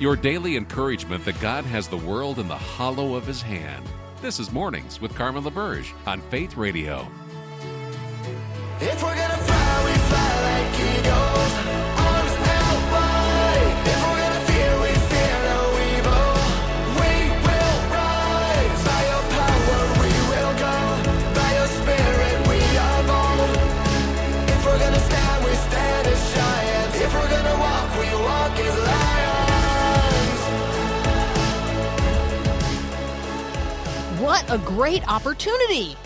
Your daily encouragement that God has the world in the hollow of his hand. This is Mornings with Carmen LaBerge on Faith Radio. If we're gonna fly, we fly like eagles. What a great opportunity!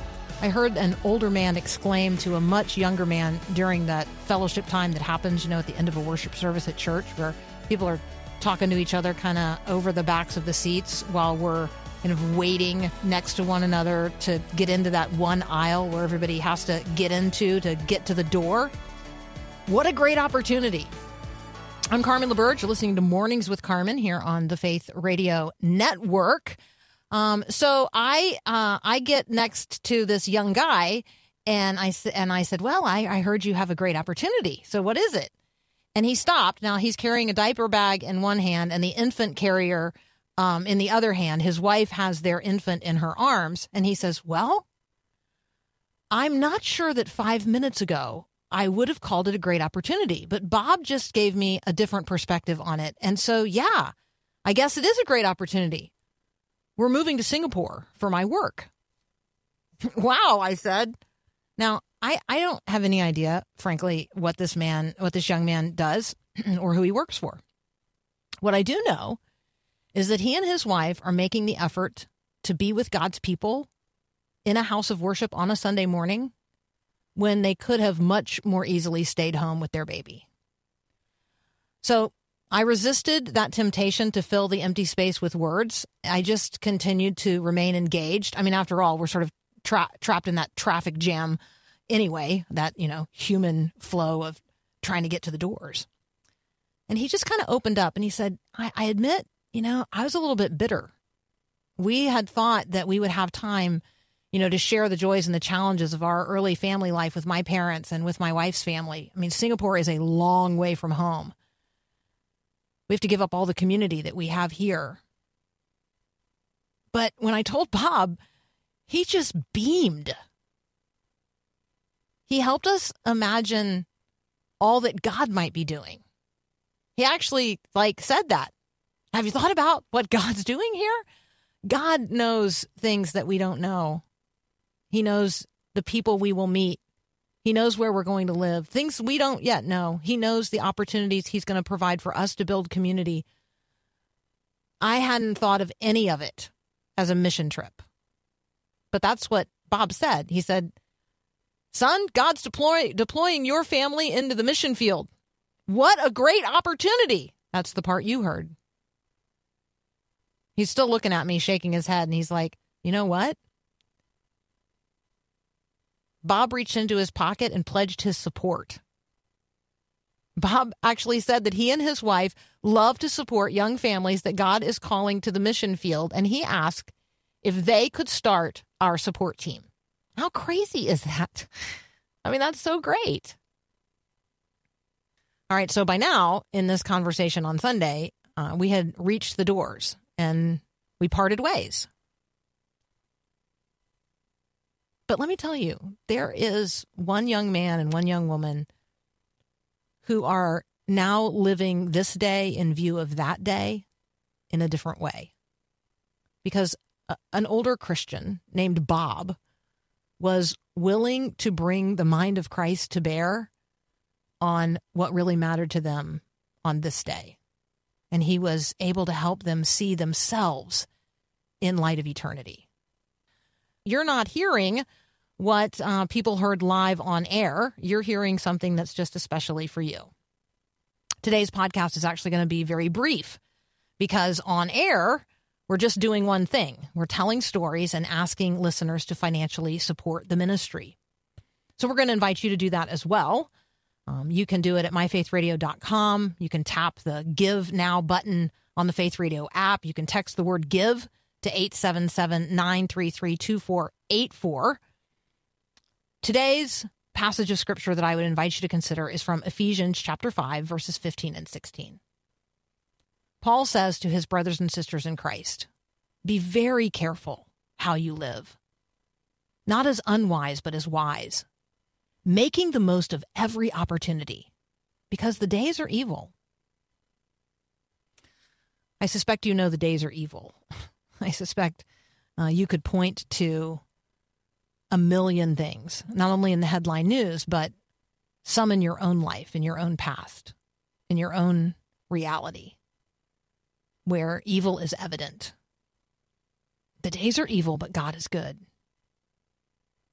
I heard an older man exclaim to a much younger man during that fellowship time that happens, you know, at the end of a worship service at church where people are talking to each other kind of over the backs of the seats while we're kind of waiting next to one another to get into that one aisle where everybody has to get into to get to the door. What a great opportunity. I'm Carmen LaBerge. You're listening to Mornings with Carmen here on the Faith Radio Network. Um, so I uh, I get next to this young guy, and I and I said, "Well, I, I heard you have a great opportunity. So what is it?" And he stopped. Now he's carrying a diaper bag in one hand and the infant carrier um, in the other hand. His wife has their infant in her arms, and he says, "Well, I'm not sure that five minutes ago." I would have called it a great opportunity, but Bob just gave me a different perspective on it. And so, yeah, I guess it is a great opportunity. We're moving to Singapore for my work. wow, I said. Now, I, I don't have any idea, frankly, what this man, what this young man does or who he works for. What I do know is that he and his wife are making the effort to be with God's people in a house of worship on a Sunday morning when they could have much more easily stayed home with their baby. So I resisted that temptation to fill the empty space with words. I just continued to remain engaged. I mean, after all, we're sort of tra- trapped in that traffic jam anyway, that, you know, human flow of trying to get to the doors. And he just kind of opened up and he said, I, I admit, you know, I was a little bit bitter. We had thought that we would have time, you know, to share the joys and the challenges of our early family life with my parents and with my wife's family. I mean, Singapore is a long way from home. We have to give up all the community that we have here. But when I told Bob, he just beamed. He helped us imagine all that God might be doing. He actually like said that. Have you thought about what God's doing here? God knows things that we don't know. He knows the people we will meet. He knows where we're going to live. Things we don't yet know. He knows the opportunities he's going to provide for us to build community. I hadn't thought of any of it as a mission trip. But that's what Bob said. He said, Son, God's deploy- deploying your family into the mission field. What a great opportunity. That's the part you heard. He's still looking at me, shaking his head, and he's like, You know what? Bob reached into his pocket and pledged his support. Bob actually said that he and his wife love to support young families that God is calling to the mission field, and he asked if they could start our support team. How crazy is that? I mean, that's so great. All right, so by now, in this conversation on Sunday, uh, we had reached the doors and we parted ways. But let me tell you, there is one young man and one young woman who are now living this day in view of that day in a different way. Because a, an older Christian named Bob was willing to bring the mind of Christ to bear on what really mattered to them on this day. And he was able to help them see themselves in light of eternity. You're not hearing what uh, people heard live on air. You're hearing something that's just especially for you. Today's podcast is actually going to be very brief because on air, we're just doing one thing we're telling stories and asking listeners to financially support the ministry. So we're going to invite you to do that as well. Um, you can do it at myfaithradio.com. You can tap the Give Now button on the Faith Radio app. You can text the word give to 877 933 2484. Today's passage of scripture that I would invite you to consider is from Ephesians chapter 5, verses 15 and 16. Paul says to his brothers and sisters in Christ be very careful how you live, not as unwise, but as wise, making the most of every opportunity, because the days are evil. I suspect you know the days are evil. I suspect uh, you could point to a million things, not only in the headline news, but some in your own life, in your own past, in your own reality, where evil is evident. The days are evil, but God is good.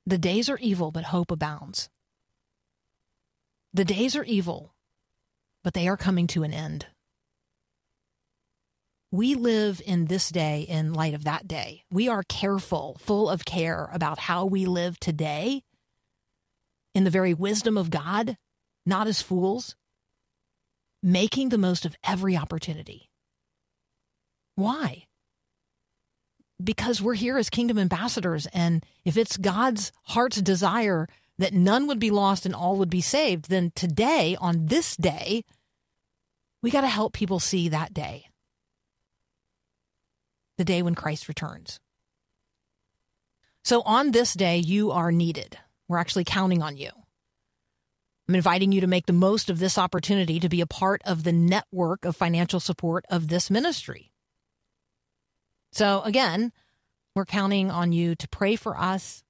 The days are evil, but hope abounds. The days are evil, but they are coming to an end. We live in this day in light of that day. We are careful, full of care about how we live today in the very wisdom of God, not as fools, making the most of every opportunity. Why? Because we're here as kingdom ambassadors, and if it's God's heart's desire that none would be lost and all would be saved, then today, on this day, we got to help people see that day the day when Christ returns. So on this day, you are needed. We're actually counting on you. I'm inviting you to make the most of this opportunity to be a part of the network of financial support of this ministry. So, again, we're counting on you to pray for us,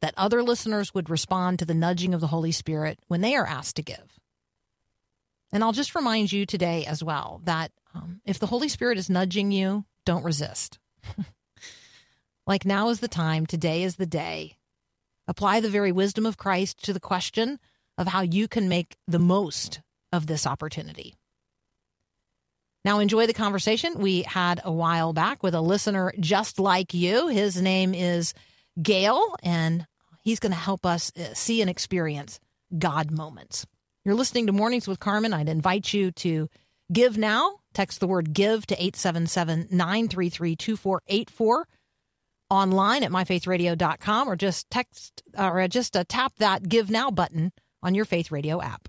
that other listeners would respond to the nudging of the Holy Spirit when they are asked to give. And I'll just remind you today as well that um, if the Holy Spirit is nudging you, don't resist. like now is the time, today is the day. Apply the very wisdom of Christ to the question of how you can make the most of this opportunity. Now, enjoy the conversation we had a while back with a listener just like you. His name is Gale, and he's going to help us uh, see and experience God moments. You're listening to Mornings with Carmen. I'd invite you to give now. Text the word give to 877 933 2484 online at myfaithradio.com or just text or just uh, tap that give now button on your Faith Radio app.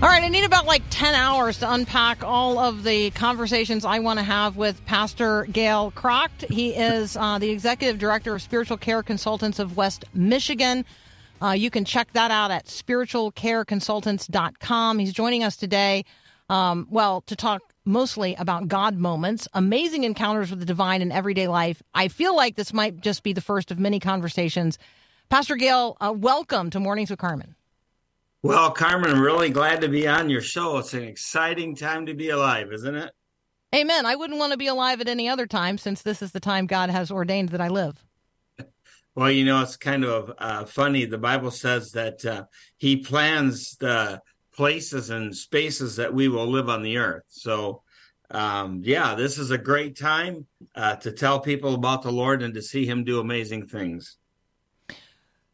All right, I need about like 10 hours to unpack all of the conversations I want to have with Pastor Gale Kragt. He is uh, the Executive Director of Spiritual Care Consultants of West Michigan. Uh, you can check that out at spiritualcareconsultants.com. He's joining us today, um, well, to talk mostly about God moments, amazing encounters with the divine in everyday life. I feel like this might just be the first of many conversations. Pastor Gale, uh, welcome to Mornings with Carmen. Well, Carmen, I'm really glad to be on your show. It's an exciting time to be alive, isn't it? Amen. I wouldn't want to be alive at any other time since this is the time God has ordained that I live. Well, you know, it's kind of uh, funny. The Bible says that uh, He plans the places and spaces that we will live on the earth. So, um, yeah, this is a great time uh, to tell people about the Lord and to see Him do amazing things.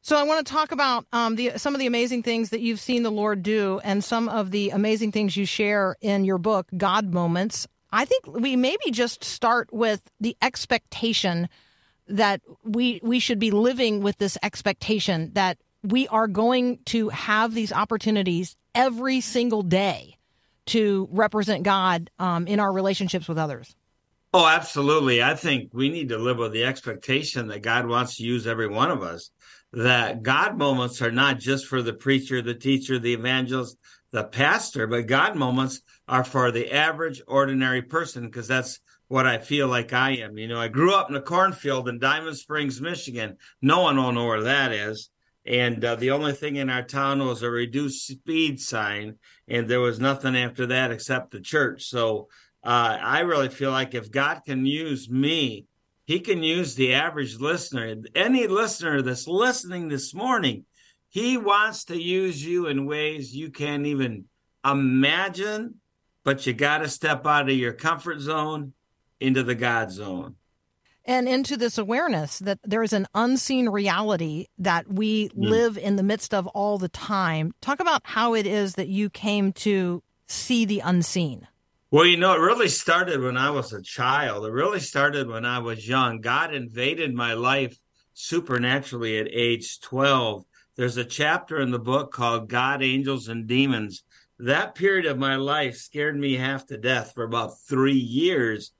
So I want to talk about um, the some of the amazing things that you've seen the Lord do, and some of the amazing things you share in your book, God Moments. I think we maybe just start with the expectation that we we should be living with this expectation that we are going to have these opportunities every single day to represent God um, in our relationships with others. Oh, absolutely. I think we need to live with the expectation that God wants to use every one of us that God moments are not just for the preacher, the teacher, the evangelist, the pastor, but God moments are for the average, ordinary person, because that's what I feel like I am. You know, I grew up in a cornfield in Diamond Springs, Michigan. No one will know where that is. And uh, the only thing in our town was a reduced speed sign, and there was nothing after that except the church. So uh, I really feel like if God can use me he can use the average listener, any listener that's listening this morning. He wants to use you in ways you can't even imagine, but you got to step out of your comfort zone into the God zone. And into this awareness that there is an unseen reality that we mm. live in the midst of all the time. Talk about how it is that you came to see the unseen. Well, you know, it really started when I was a child. It really started when I was young. God invaded my life supernaturally at age 12. There's a chapter in the book called God, Angels, and Demons. That period of my life scared me half to death for about three years.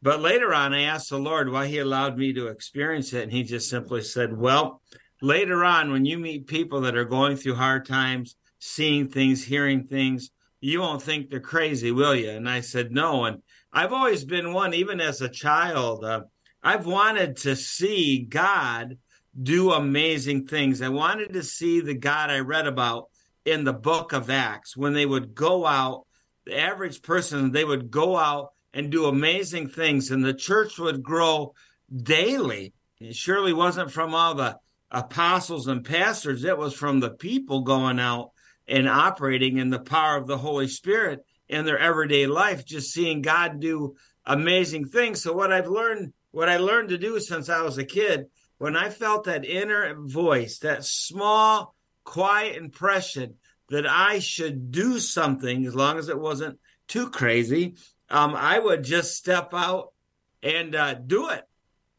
But later on, I asked the Lord why He allowed me to experience it. And He just simply said, Well, later on, when you meet people that are going through hard times, seeing things, hearing things, you won't think they're crazy, will you? And I said, No. And I've always been one, even as a child, uh, I've wanted to see God do amazing things. I wanted to see the God I read about in the book of Acts when they would go out, the average person, they would go out and do amazing things, and the church would grow daily. It surely wasn't from all the apostles and pastors, it was from the people going out and operating in the power of the Holy Spirit in their everyday life, just seeing God do amazing things. So, what I've learned, what I learned to do since I was a kid, when I felt that inner voice, that small, quiet impression that I should do something, as long as it wasn't too crazy, um, I would just step out and uh, do it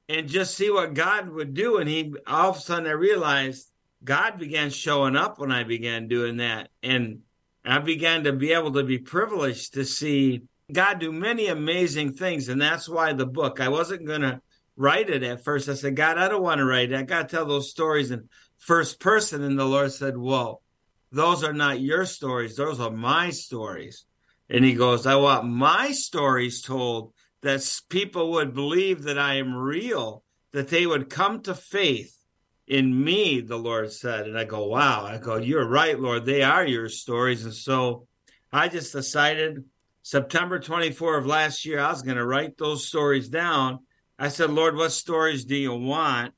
and just see what God would do. And he all of a sudden I realized God began showing up when I began doing that. And I began to be able to be privileged to see God do many amazing things. And that's why the book, I wasn't going to write it at first. I said, God, I don't want to write it. I got to tell those stories in first person. And the Lord said, Whoa, those are not your stories. Those are my stories. And he goes, I want my stories told that people would believe that I am real, that they would come to faith in me, the Lord said. And I go, wow. I go, you're right, Lord. They are your stories. And so I just decided September 24 of last year, I was going to write those stories down. I said, Lord, what stories do you want?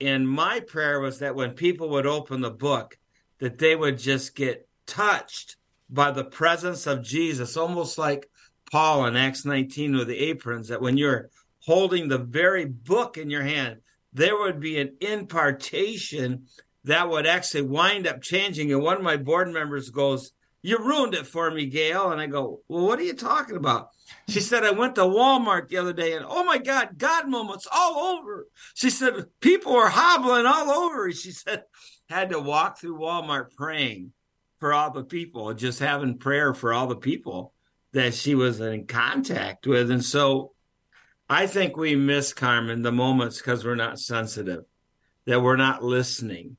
And my prayer was that when people would open the book, that they would just get touched by the presence of Jesus, almost like Paul in Acts 19 with the aprons, that when you're holding the very book in your hand, there would be an impartation that would actually wind up changing. And one of my board members goes, You ruined it for me, Gale. And I go, Well, what are you talking about? She said, I went to Walmart the other day and oh my God, God moments all over. She said, People were hobbling all over. She said, had to walk through Walmart praying for all the people, just having prayer for all the people that she was in contact with. And so I think we miss, Carmen, the moments because we're not sensitive, that we're not listening.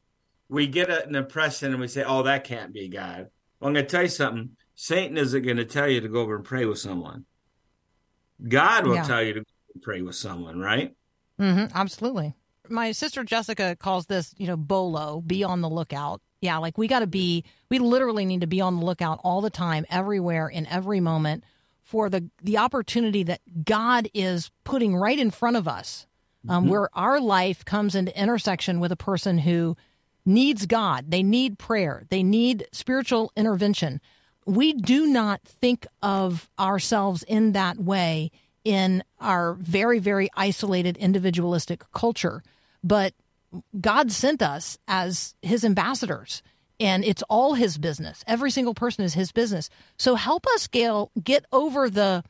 We get an impression and we say, oh, that can't be God. Well, I'm going to tell you something. Satan isn't going to tell you to go over and pray with someone. God will Yeah. tell you to pray with someone, right? hmm absolutely. My sister Jessica calls this, you know, bolo, be on the lookout. Yeah, like we got to be, we literally need to be on the lookout all the time, everywhere, in every moment for the the opportunity that God is putting right in front of us, um, where our life comes into intersection with a person who needs God. They need prayer. They need spiritual intervention. We do not think of ourselves in that way in our very, very isolated, individualistic culture. But God sent us as his ambassadors, and it's all his business. Every single person is his business. So help us, Gale, get over the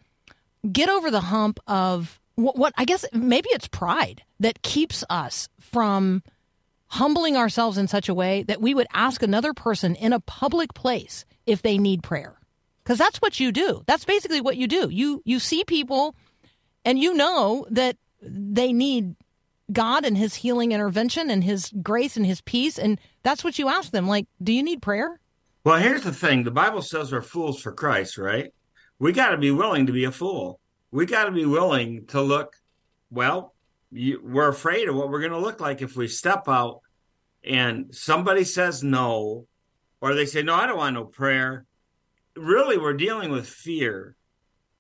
get over the hump of what, what I guess maybe it's pride that keeps us from humbling ourselves in such a way that we would ask another person in a public place if they need prayer. Because that's what you do. That's basically what you do. You you see people and you know that they need God and his healing intervention and his grace and his peace and that's what you ask them like do you need prayer? Well, here's the thing the Bible says we're fools for Christ, right? We got to be willing to be a fool. We got to be willing to look, well, you, we're afraid of what we're going to look like if we step out and somebody says no, or they say, no, I don't want no prayer. Really, we're dealing with fear.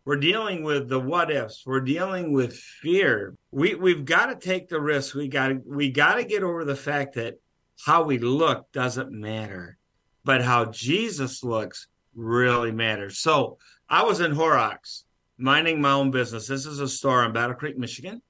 We're dealing with the what ifs. We're dealing with fear. We we've got to take the risk. We got to we got to get over the fact that how we look doesn't matter, but how Jesus looks really matters. So I was in Horrocks minding my own business. This is a store in Battle Creek, Michigan,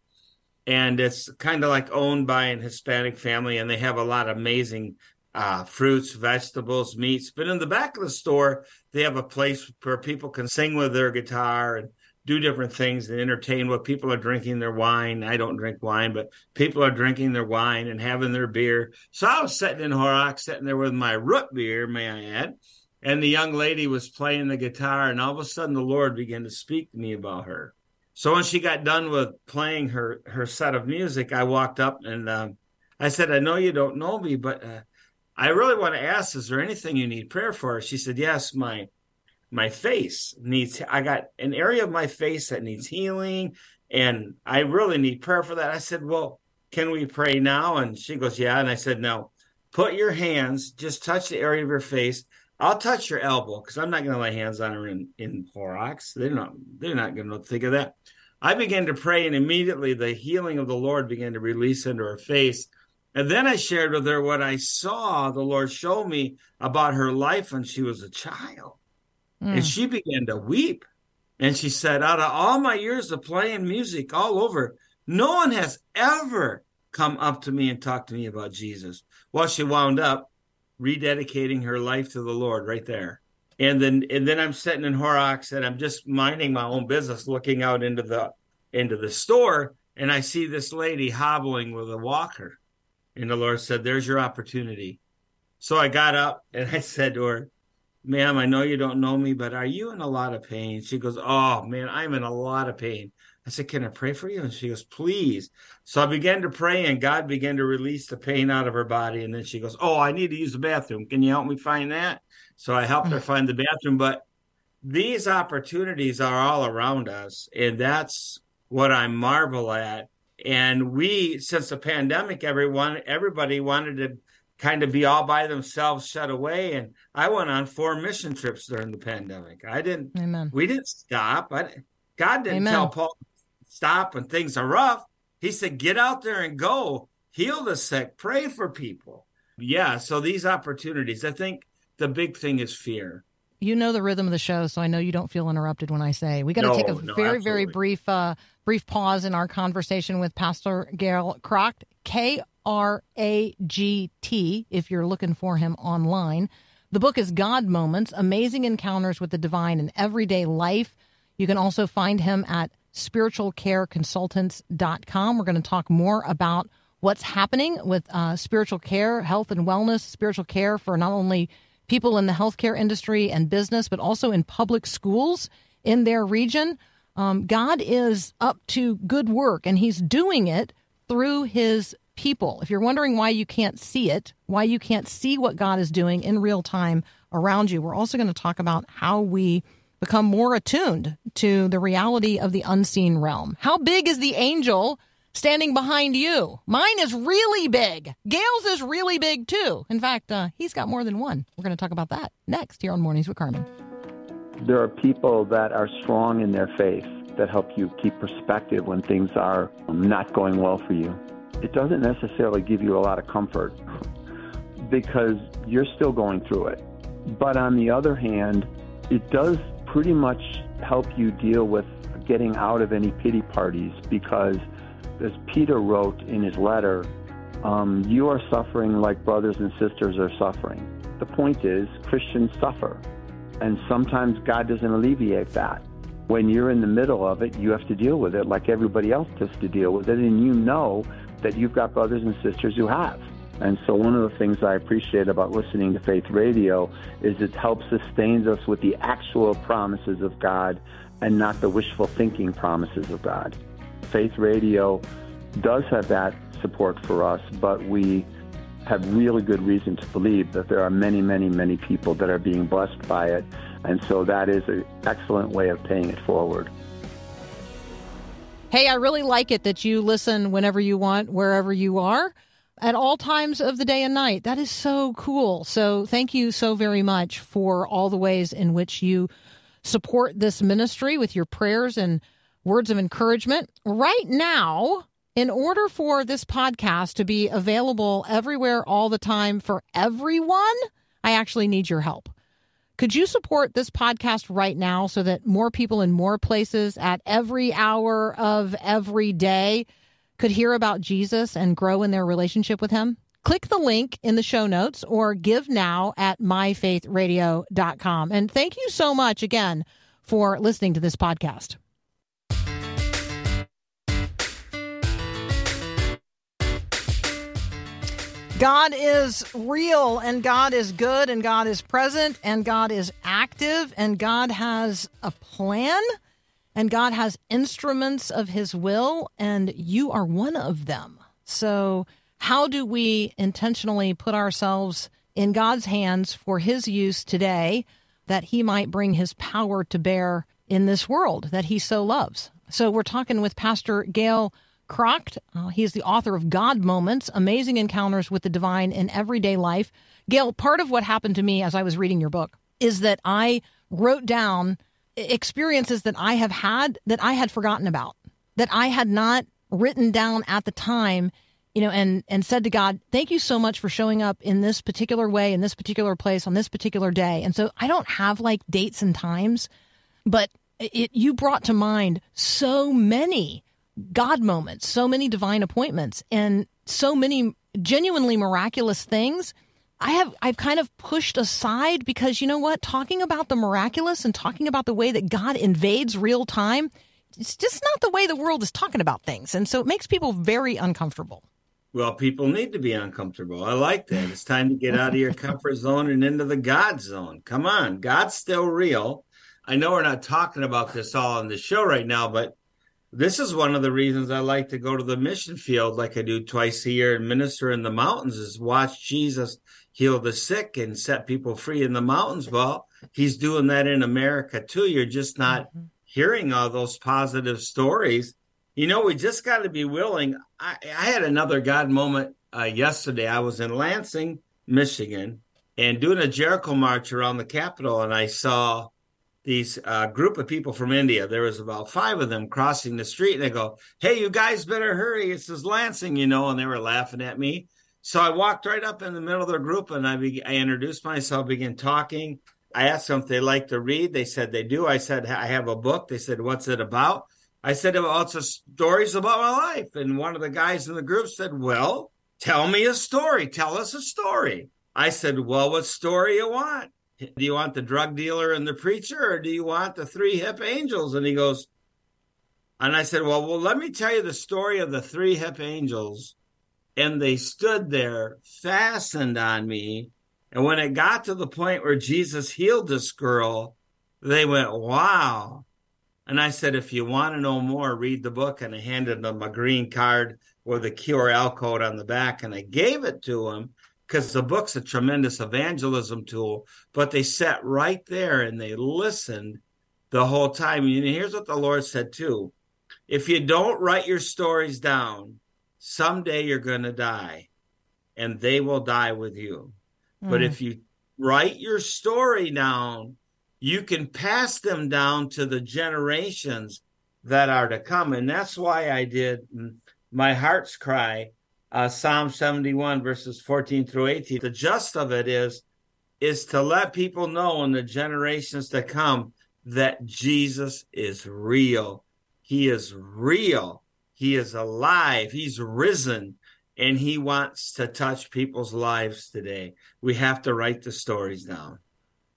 and it's kind of like owned by an Hispanic family, and they have a lot of amazing uh, fruits, vegetables, meats. But in the back of the store, they have a place where people can sing with their guitar and do different things and entertain what people are drinking their wine. I don't drink wine, but people are drinking their wine and having their beer. So I was sitting in Horrocks, sitting there with my root beer, may I add, and the young lady was playing the guitar, and all of a sudden the Lord began to speak to me about her. So when she got done with playing her her set of music, I walked up and um, I said, "I know you don't know me, but uh, I really want to ask: Is there anything you need prayer for?" She said, "Yes, my my face needs i got an area of my face that needs healing and i really need prayer for that. I said well can we pray now? And she goes yeah. And i said no put your hands just touch the area of your face. I'll touch your elbow because i'm not going to lay hands on her in in Horrocks. they're not they're not going to think of that. I began to pray and immediately the healing of the lord began to release into her face and then i shared with her what i saw the lord show me about her life when she was a child Mm. And she began to weep. And she said, Out of all my years of playing music all over, no one has ever come up to me and talked to me about Jesus. Well, she wound up rededicating her life to the Lord right there. And then and then I'm sitting in Horrocks and I'm just minding my own business, looking out into the into the store, and I see this lady hobbling with a walker. And the Lord said, There's your opportunity. So I got up and I said to her, ma'am, I know you don't know me, but are you in a lot of pain? She goes, oh, man, I'm in a lot of pain. I said, can I pray for you? And she goes, please. So I began to pray and God began to release the pain out of her body. And then she goes, oh, I need to use the bathroom. Can you help me find that? So I helped her mm. find the bathroom. But these opportunities are all around us. And that's what I marvel at. And we, since the pandemic, everyone, everybody wanted to kind of be all by themselves, shut away. And I went on four mission trips during the pandemic. I didn't. Amen. We didn't stop. I, God didn't Amen. tell Paul stop when things are rough. He said, "Get out there and go, heal the sick, pray for people." Yeah. So these opportunities, I think the big thing is fear. You know the rhythm of the show, so I know you don't feel interrupted when I say we got to no, take a no, very, absolutely. very brief, uh, brief pause in our conversation with Pastor Gale Kragt. K R A G T, if you're looking for him online. The book is God Moments Amazing Encounters with the Divine in Everyday Life. You can also find him at spiritualcareconsultants.com. We're going to talk more about what's happening with uh, spiritual care, health and wellness, spiritual care for not only people in the healthcare industry and business, but also in public schools in their region. Um, God is up to good work, and He's doing it through His people. If you're wondering why you can't see it, why you can't see what God is doing in real time around you, we're also going to talk about how we become more attuned to the reality of the unseen realm. How big is the angel standing behind you? Mine is really big. Gail's is really big too. In fact, uh, he's got more than one. We're going to talk about that next here on Mornings with Carmen. There are people that are strong in their faith that help you keep perspective when things are not going well for you it doesn't necessarily give you a lot of comfort because you're still going through it. But on the other hand, it does pretty much help you deal with getting out of any pity parties because, as Peter wrote in his letter, um, you are suffering like brothers and sisters are suffering. The point is, Christians suffer, and sometimes God doesn't alleviate that. When you're in the middle of it, you have to deal with it like everybody else has to deal with it, and you know that you've got brothers and sisters who have. And so, one of the things I appreciate about listening to Faith Radio is it helps sustain us with the actual promises of God and not the wishful thinking promises of God. Faith Radio does have that support for us, but we have really good reason to believe that there are many, many, many people that are being blessed by it. And so, that is an excellent way of paying it forward. Hey, I really like it that you listen whenever you want, wherever you are, at all times of the day and night. That is so cool. So, thank you so very much for all the ways in which you support this ministry with your prayers and words of encouragement. Right now, in order for this podcast to be available everywhere all the time for everyone, I actually need your help. Could you support this podcast right now so that more people in more places at every hour of every day could hear about Jesus and grow in their relationship with him? Click the link in the show notes or give now at myfaithradio.com. And thank you so much again for listening to this podcast. God is real and God is good and God is present and God is active and God has a plan and God has instruments of his will and you are one of them. So, how do we intentionally put ourselves in God's hands for his use today that he might bring his power to bear in this world that he so loves? So, we're talking with Pastor Gale Kragt. Uh, he is the author of God Moments Amazing Encounters with the Divine in Everyday Life. Gale, part of what happened to me as I was reading your book is that I wrote down experiences that I have had that I had forgotten about, that I had not written down at the time, you know, and and said to God, "Thank you so much for showing up in this particular way in this particular place on this particular day." And so I don't have like dates and times, but it you brought to mind so many God moments, so many divine appointments, and so many genuinely miraculous things. I have I've kind of pushed aside because you know what? Talking about the miraculous and talking about the way that God invades real time, it's just not the way the world is talking about things. And so it makes people very uncomfortable. Well, people need to be uncomfortable. I like that. It's time to get out of your comfort zone and into the God zone. Come on, God's still real. I know we're not talking about this all on the show right now, but this is one of the reasons I like to go to the mission field like I do twice a year and minister in the mountains is watch Jesus heal the sick and set people free in the mountains. Well, he's doing that in America too. You're just not mm-hmm. hearing all those positive stories. You know, we just got to be willing. I, I, had another God moment uh, yesterday. I was in Lansing, Michigan, and doing a Jericho march around the Capitol, and I saw these uh, group of people from India. There was about five of them crossing the street, and they go, "Hey, you guys better hurry! This Lansing, you know." And they were laughing at me. So I walked right up in the middle of their group, and I be- I introduced myself, began talking. I asked them if they like to read. They said they do. I said I have a book. They said, "What's it about?" I said, "Well, it's a stories about my life." And one of the guys in the group said, "Well, tell me a story. Tell us a story." I said, "Well, what story you want?" Do you want the drug dealer and the preacher or do you want the three hip angels? And he goes and i said well well let me tell you the story of the three hip angels. And they stood there fastened on me. And when it got to the point where jesus healed this girl they went wow. And i said if you want to know more read the book. And i handed them a green card with a QR code on the back and i gave it to him because the book's a tremendous evangelism tool, but they sat right there and they listened the whole time. And here's what the Lord said too if you don't write your stories down, someday you're going to die and they will die with you. Mm. But if you write your story down, you can pass them down to the generations that are to come. And that's why I did my heart's cry uh, Psalm 71 verses 14 through 18. The gist of it is, is to let people know in the generations to come that Jesus is real. He is real. He is alive. He's risen and he wants to touch people's lives today. We have to write the stories down.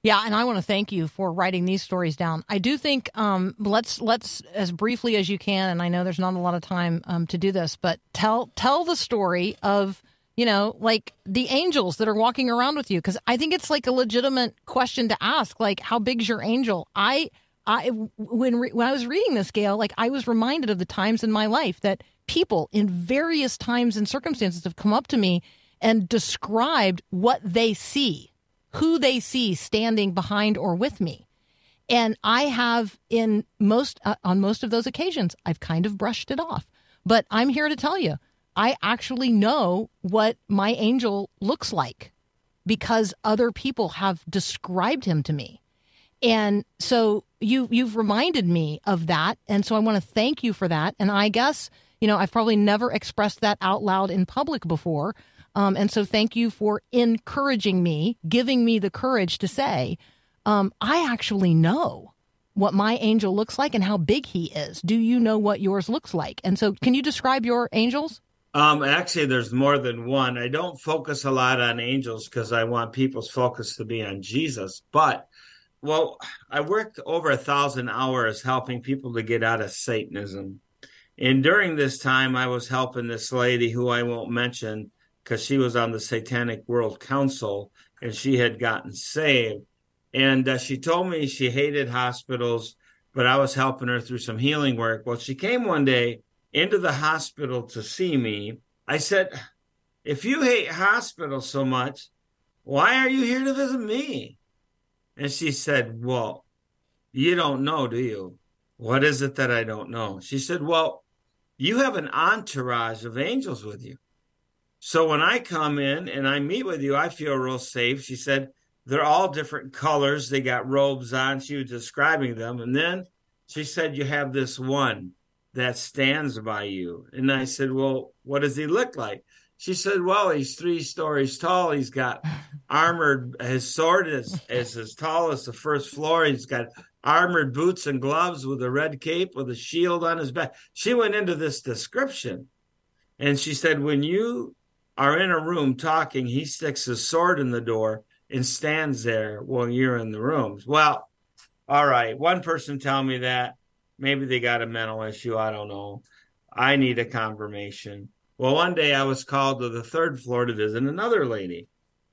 Yeah, and I want to thank you for writing these stories down. I do think um, let's let's as briefly as you can, and I know there's not a lot of time um, to do this, but tell tell the story of you know like the angels that are walking around with you because I think it's like a legitimate question to ask, like how big's your angel? I I when re- when I was reading this, Gale, like I was reminded of the times in my life that people in various times and circumstances have come up to me and described what they see who they see standing behind or with me. And I have in most uh, on most of those occasions I've kind of brushed it off. But I'm here to tell you, I actually know what my angel looks like because other people have described him to me. And so you you've reminded me of that and so I want to thank you for that and I guess you know I've probably never expressed that out loud in public before um, and so thank you for encouraging me, giving me the courage to say, um, I actually know what my angel looks like and how big he is. Do you know what yours looks like? And so can you describe your angels? Um, actually, there's more than one. I don't focus a lot on angels because I want people's focus to be on Jesus. But, well, I worked over a thousand hours helping people to get out of Satanism. And during this time, I was helping this lady who I won't mention because she was on the Satanic World Council and she had gotten saved. And uh, she told me she hated hospitals, but I was helping her through some healing work. Well, she came one day into the hospital to see me. I said, If you hate hospitals so much, why are you here to visit me? And she said, Well, you don't know, do you? What is it that I don't know? She said, Well, you have an entourage of angels with you. So when I come in and I meet with you, I feel real safe. She said, they're all different colors. They got robes on. She was describing them. And then she said, You have this one that stands by you. And I said, Well, what does he look like? She said, Well, he's three stories tall. He's got armored, his sword is, is as tall as the first floor. He's got armored boots and gloves with a red cape with a shield on his back. She went into this description. And she said, When you are in a room talking, he sticks his sword in the door and stands there while you're in the rooms. Well, all right. One person tell me that. Maybe they got a mental issue. I don't know. I need a confirmation. Well, one day I was called to the third floor to visit another lady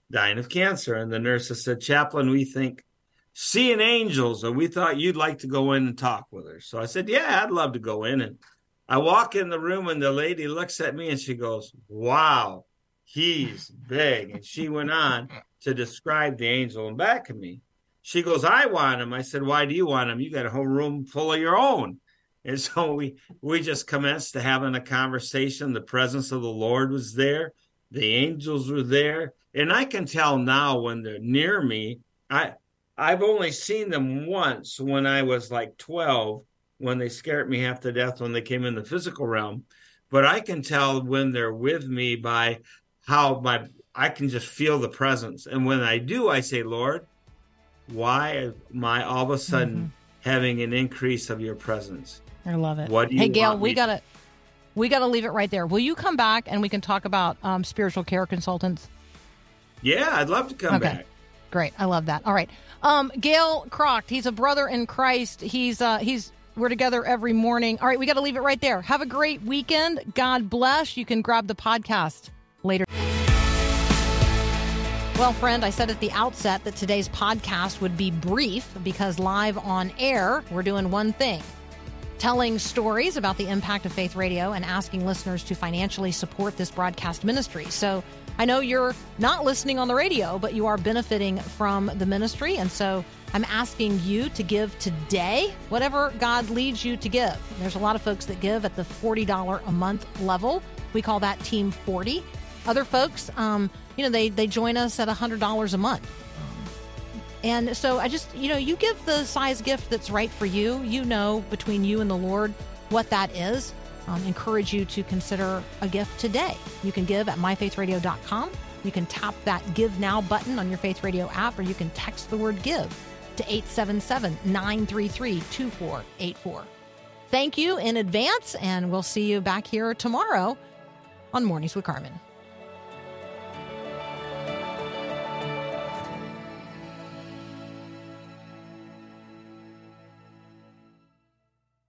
dying of cancer. And the nurse said, Chaplain, we think seeing angels, and we thought you'd like to go in and talk with her. So I said, Yeah, I'd love to go in. And I walk in the room, and the lady looks at me and she goes, Wow, he's big. And she went on to describe the angel in back of me. She goes, I want him. I said, Why do you want him? You got a whole room full of your own. And so we we just commenced to having a conversation. The presence of the Lord was there. The angels were there. And I can tell now when they're near me. I I've only seen them once when I was like 12, when they scared me half to death when they came in the physical realm. But I can tell when they're with me by how my I can just feel the presence. And when I do, I say, Lord, why am I all of a sudden mm-hmm. having an increase of your presence? I love it. What do you hey, Gale, we gotta we gotta leave it right there. Will you come back and we can talk about um, spiritual care consultants? Yeah, I'd love to come okay. back. Great, I love that. All right, um, Gale Kragt, he's a brother in Christ. He's uh, he's we're together every morning. All right, we got to leave it right there. Have a great weekend. God bless. You can grab the podcast. Well, friend, I said at the outset that today's podcast would be brief because live on air, we're doing one thing telling stories about the impact of faith radio and asking listeners to financially support this broadcast ministry. So I know you're not listening on the radio, but you are benefiting from the ministry. And so I'm asking you to give today whatever God leads you to give. There's a lot of folks that give at the $40 a month level. We call that Team 40. Other folks, um, you know, they, they join us at $100 a month. And so I just, you know, you give the size gift that's right for you. You know, between you and the Lord, what that is. Um, encourage you to consider a gift today. You can give at myfaithradio.com. You can tap that Give Now button on your Faith Radio app, or you can text the word give to 877 933 2484. Thank you in advance, and we'll see you back here tomorrow on Mornings with Carmen.